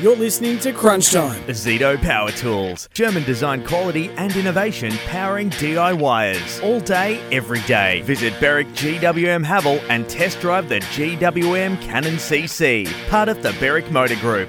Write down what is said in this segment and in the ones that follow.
You're listening to Crunch Time. Zito Power Tools. German design quality and innovation powering DIYers. All day, every day. Visit Berwick GWM Havel and test drive the GWM Cannon CC. Part of the Berwick Motor Group.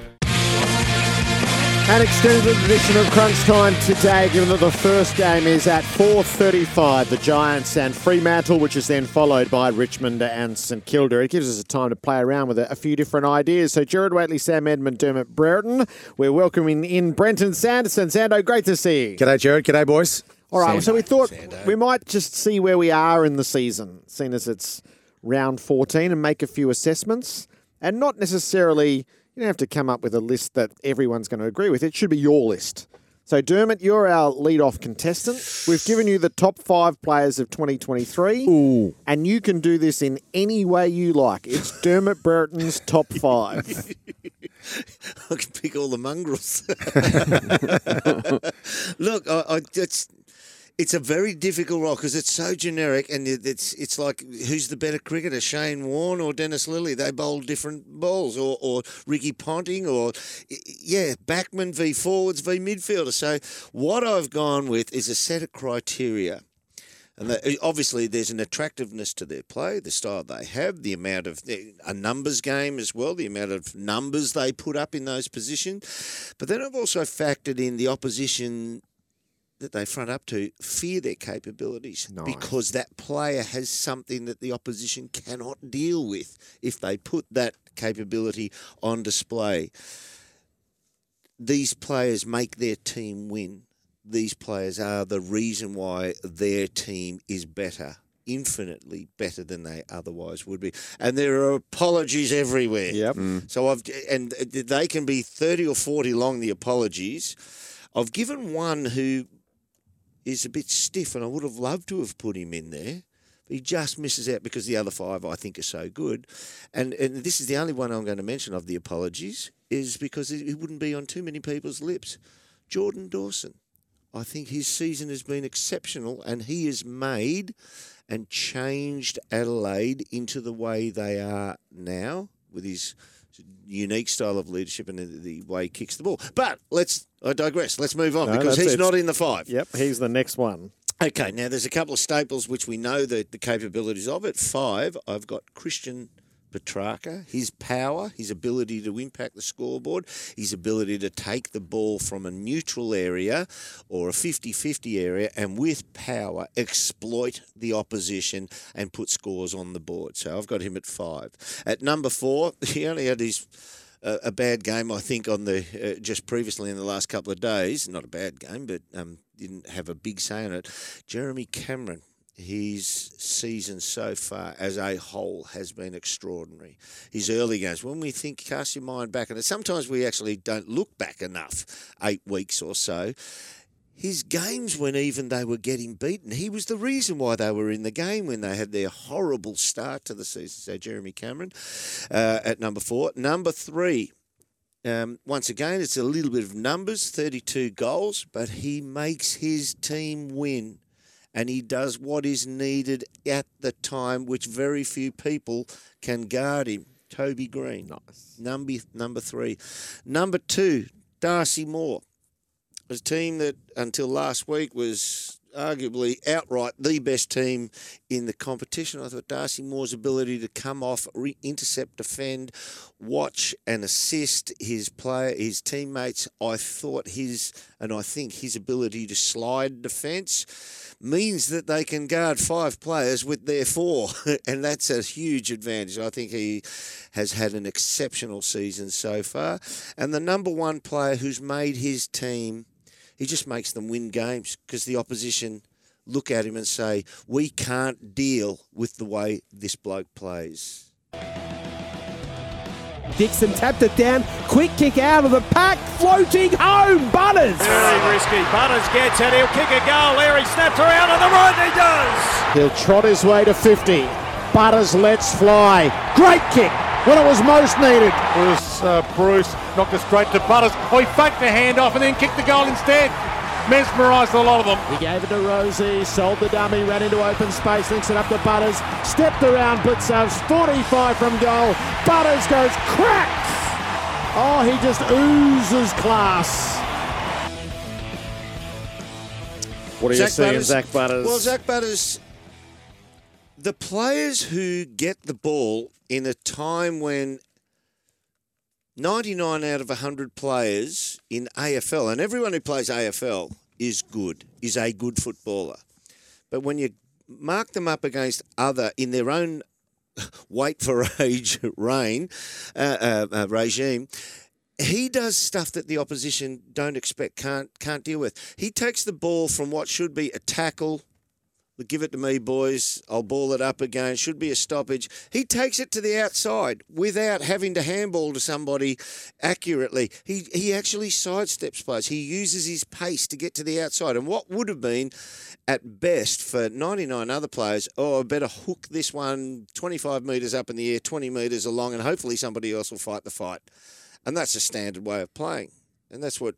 An extended edition of Crunch Time today, given that the first game is at 4.35, the Giants and Fremantle, which is then followed by Richmond and St Kilda. It gives us a time to play around with a, a few different ideas. So Gerard Whateley, Sam Edmund, Dermot Brereton. We're welcoming in Brenton Sanderson. Sando, great to see you. G'day, Gerard. G'day, boys. All right, Sando. so we thought Sando. we might just see where we are in the season, seeing as it's round 14, and make a few assessments. And not necessarily, you don't have to come up with a list that everyone's going to agree with. It should be your list. So, Dermot, you're our lead-off contestant. We've given you the top five players of 2023. And you can do this in any way you like. It's Dermot Brereton's top five. I can pick all the mongrels. Look, I, I, it's it's a very difficult role because it's so generic, and it's it's like who's the better cricketer, Shane Warne or Dennis Lillee? They bowl different balls, or or Ricky Ponting, or yeah, backman v forwards v midfielder. So what I've gone with is a set of criteria. And obviously, there's an attractiveness to their play, the style they have, the amount of a numbers game as well, the amount of numbers they put up in those positions. But then I've also factored in the opposition that they front up to fear their capabilities because that player has something that the opposition cannot deal with if they put that capability on display. These players make their team win. These players are the reason why their team is better, infinitely better than they otherwise would be. And there are apologies everywhere. Yep. Mm. So I've and they can be thirty or forty long. The apologies. I've given one who is a bit stiff, and I would have loved to have put him in there. But he just misses out because the other five I think are so good. And and this is the only one I'm going to mention of the apologies is because it, it wouldn't be on too many people's lips. Jordan Dawson. I think his season has been exceptional, and he has made and changed Adelaide into the way they are now with his unique style of leadership and the, the way he kicks the ball. But let's, I digress. Let's move on No, because he's it. not in the five. yep, he's the next one. Okay, now there's a couple of staples which we know the, the capabilities of. At five, I've got Christian Petracca, his power, his ability to impact the scoreboard, his ability to take the ball from a neutral area or a 50 50 area and with power exploit the opposition and put scores on the board. So I've got him at five. At number four, he only had his a, a bad game, I think, on the uh, just previously in the last couple of days. Not a bad game, but um, didn't have a big say in it. Jeremy Cameron. His season so far as a whole has been extraordinary. His early games, when we think, cast your mind back, and sometimes we actually don't look back enough, eight weeks or so. His games, when even they were getting beaten, he was the reason why they were in the game when they had their horrible start to the season. So, Jeremy Cameron uh, at number four. Number three, um, once again, it's a little bit of numbers 32 goals, but he makes his team win. And he does what is needed at the time, which very few people can guard him. Toby Greene. Nice. Number, number three. Number two, Darcy Moore a team that until last week was arguably outright the best team in the competition. I thought Darcy Moore's ability to come off, re- intercept, defend, watch and assist his player, his teammates. I thought his and I think his ability to slide defence means that they can guard five players with their four, and that's a huge advantage. I think he has had an exceptional season so far, and the number one player who's made his team he just makes them win games because the opposition look at him and say, "We can't deal with the way this bloke plays." Dixon tapped it down. Quick kick out of the pack. Floating home. Butters. Very risky. Butters gets it. He'll kick a goal. There he snaps around on the right. He does. He'll trot his way to 50. Butters lets fly. Great kick when it was most needed. was uh, Bruce knocked it straight to Butters. Oh, he faked the handoff and then kicked the goal instead. Mesmerised a lot of them. He gave it to Rozee, sold the dummy, ran into open space, links it up to Butters, stepped around Blicavs, 45 from goal. Butters goes crack! Oh, he just oozes class. What are you seeing, Zak Butters? Well, Zak Butters, the players who get the ball in a time when 99 out of 100 players in AFL, and everyone who plays AFL is good, is a good footballer. But when you mark them up against other in their own wait for age reign uh, uh, uh, regime, he does stuff that the opposition don't expect, can't can't deal with. He takes the ball from what should be a tackle. Give it to me, boys. I'll ball it up again. Should be a stoppage. He takes it to the outside without having to handball to somebody accurately. He he actually sidesteps players. He uses his pace to get to the outside. And what would have been, at best, for 99 other players, oh, I better hook this one 25 metres up in the air, 20 metres along, and hopefully somebody else will fight the fight. And that's a standard way of playing. And that's what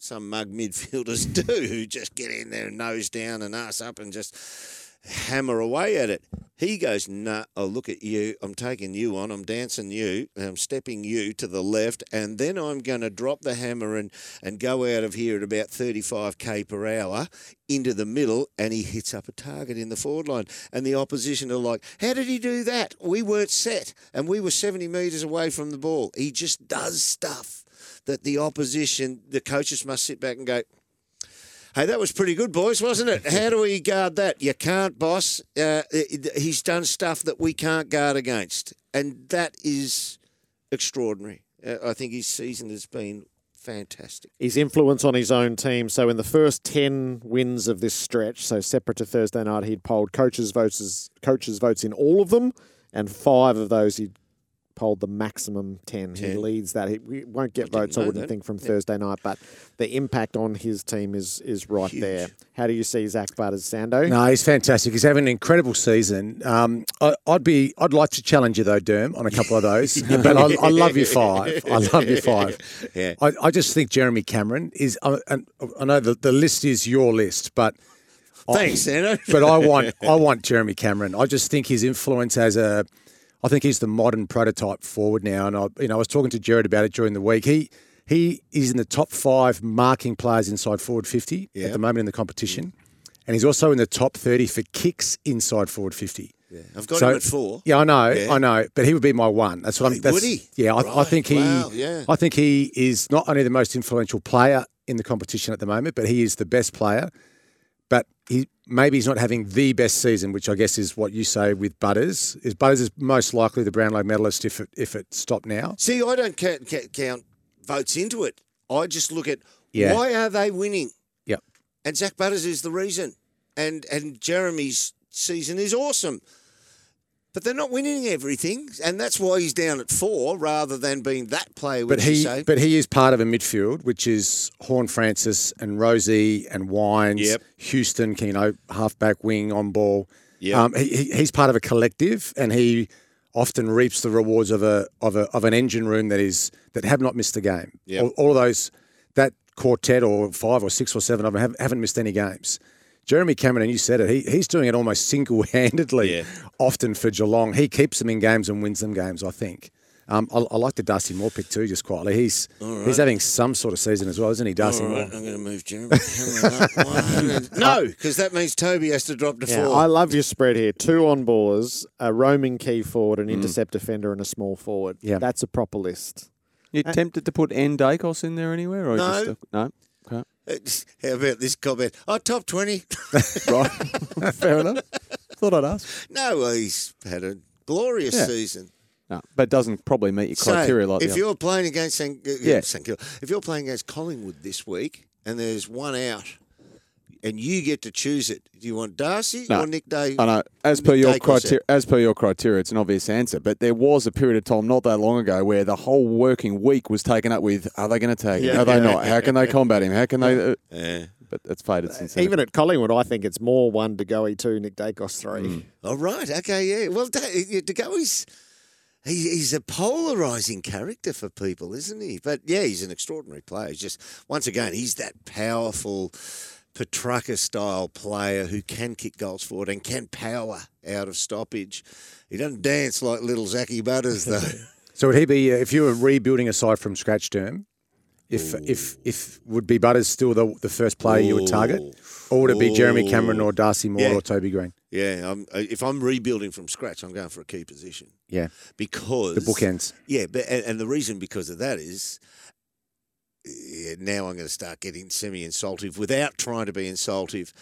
some mug midfielders do who just get in there nose down and ass up and just hammer away at it. He goes, nah, I'll look at you. I'm taking you on. I'm dancing you. I'm stepping you to the left. And then I'm going to drop the hammer and, and go out of here at about 35k per hour into the middle. And he hits up a target in the forward line. And the opposition are like, how did he do that? We weren't set. And we were 70 metres away from the ball. He just does stuff that the opposition, the coaches must sit back and go, Hey, that was pretty good, boys, wasn't it? How do we guard that? You can't, boss. Uh, he's done stuff that we can't guard against, and that is extraordinary. Uh, I think his season has been fantastic. His influence on his own team. So in the first ten wins of this stretch, so separate to Thursday night, he'd polled coaches' votes, coaches' votes in all of them, and five of those he'd polled the maximum 10. 10. He leads that. He we won't get I votes, I wouldn't that. think, from yeah. Thursday night, but the impact on his team is is right Huge. there. How do you see Zak Butters, Sando? No, he's fantastic. He's having an incredible season. Um, I, would be, I'd like to challenge you though, Derm, on a couple of those. but I, I, love you five. I love you five. Yeah. I, I just think Jeremy Cameron is. Uh, and I know the, the list is your list, but. Thanks, Sando. but I want I want Jeremy Cameron. I just think his influence as a I think he's the modern prototype forward now. And I, you know, I was talking to Gerard about it during the week. He he is in the top five marking players inside forward fifty yep. at the moment in the competition, and he's also in the top thirty for kicks inside forward fifty. Yeah, I've got so, him at four. Yeah, I know, yeah. I know, but he would be my one. That's what I'm. That's, would he? Yeah, I, right. I think he. Wow, yeah. I think he is not only the most influential player in the competition at the moment, but he is the best player. But he maybe he's not having the best season, which I guess is what you say with Butters. Is Butters is most likely the Brownlow medalist if it if it stopped now? See, I don't count, count votes into it. I just look at yeah. why are they winning? Yep. And Zak Butters is the reason. And and Jeremy's season is awesome. But they're not winning everything, and that's why he's down at four rather than being that player. But he, but he is part of a midfield, which is Horne-Francis and Rozee and Wines, yep. Houston, you know, halfback wing on ball. Yeah, um, he, he's part of a collective, and he often reaps the rewards of a of a of an engine room that is that have not missed a game. Yep. All, all of those that quartet or five or six or seven of them have, haven't missed any games. Jeremy Cameron, and you said it, he, he's doing it almost single handedly, yeah. often for Geelong. He keeps them in games and wins them games, I think. Um, I, I, like the Darcy Moore pick too, just quietly. He's right. he's having some sort of season as well, isn't he, Darcy All right. Moore? I'm going to move Jeremy Cameron up. no, because that means Toby has to drop to yeah, four. I love your spread here. Two on ballers, a roaming key forward, an mm. intercept defender, and a small forward. Yeah, That's a proper list. You tempted to put N Daicos in there anywhere? Or no. Just a, no? How about this comment? Oh, top 20. right. Fair enough. Thought I'd ask. No, well, he's had a glorious yeah. season. No, but it doesn't probably meet your criteria so, like if you're playing against St. Uh, yeah. St. if you're playing against Collingwood this week and there's one out and you get to choose it. Do you want Darcy no. or Nick Day? I know. As per your criteria, as per your criteria, it's an obvious answer. But there was a period of time not that long ago where the whole working week was taken up with: Are they going to take yeah. him? Are they not? How can they combat him? How can they? Uh, yeah. But it's faded since then. Even at Collingwood, I think it's more one to go two, Nick Daicos three. Mm. All right. Okay. Yeah. Well, to go he's he's a polarizing character for people, isn't he? But yeah, he's an extraordinary player. He's just once again, he's that powerful Petracca style player who can kick goals forward and can power out of stoppage. He doesn't dance like little Zachy Butters, though. So would he be uh, if you were rebuilding a side from scratch, Derm? If if if would be Butters still the the first player you would target, or would it be Jeremy Cameron or Darcy Moore Yeah. or Toby Greene? Yeah, I'm, uh, if I'm rebuilding from scratch, I'm going for a key position Yeah, because the bookends. Yeah, but and, and the reason because of that is now I'm going to start getting semi-insultive without trying to be insultive.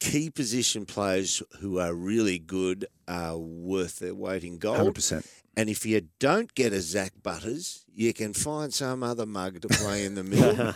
Key position players who are really good are worth their weight in gold. percent. And if you don't get a Zak Butters, you can find some other mug to play in the middle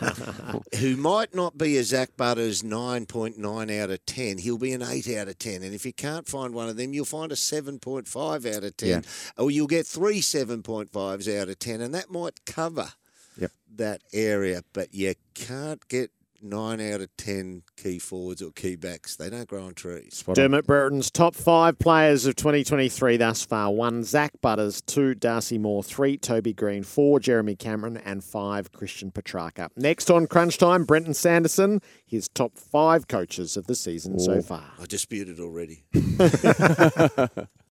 who might not be a Zak Butters 9.9 out of 10. He'll be an 8 out of 10. And if you can't find one of them, you'll find a 7.5 out of 10. Yeah. Or you'll get three 7.5s out of 10. And that might cover Yep. that area. But you can't get 9 out of 10 key forwards or key backs. They don't grow on trees. Spot on. Dermot Brereton's top five players of 2023 thus far. One, Zak Butters. Two, Darcy Moore. Three, Toby Greene. Four, Jeremy Cameron. And five, Christian Petracca. Next on Crunch Time, Brenton Sanderson. His top five coaches of the season so far. I disputed already.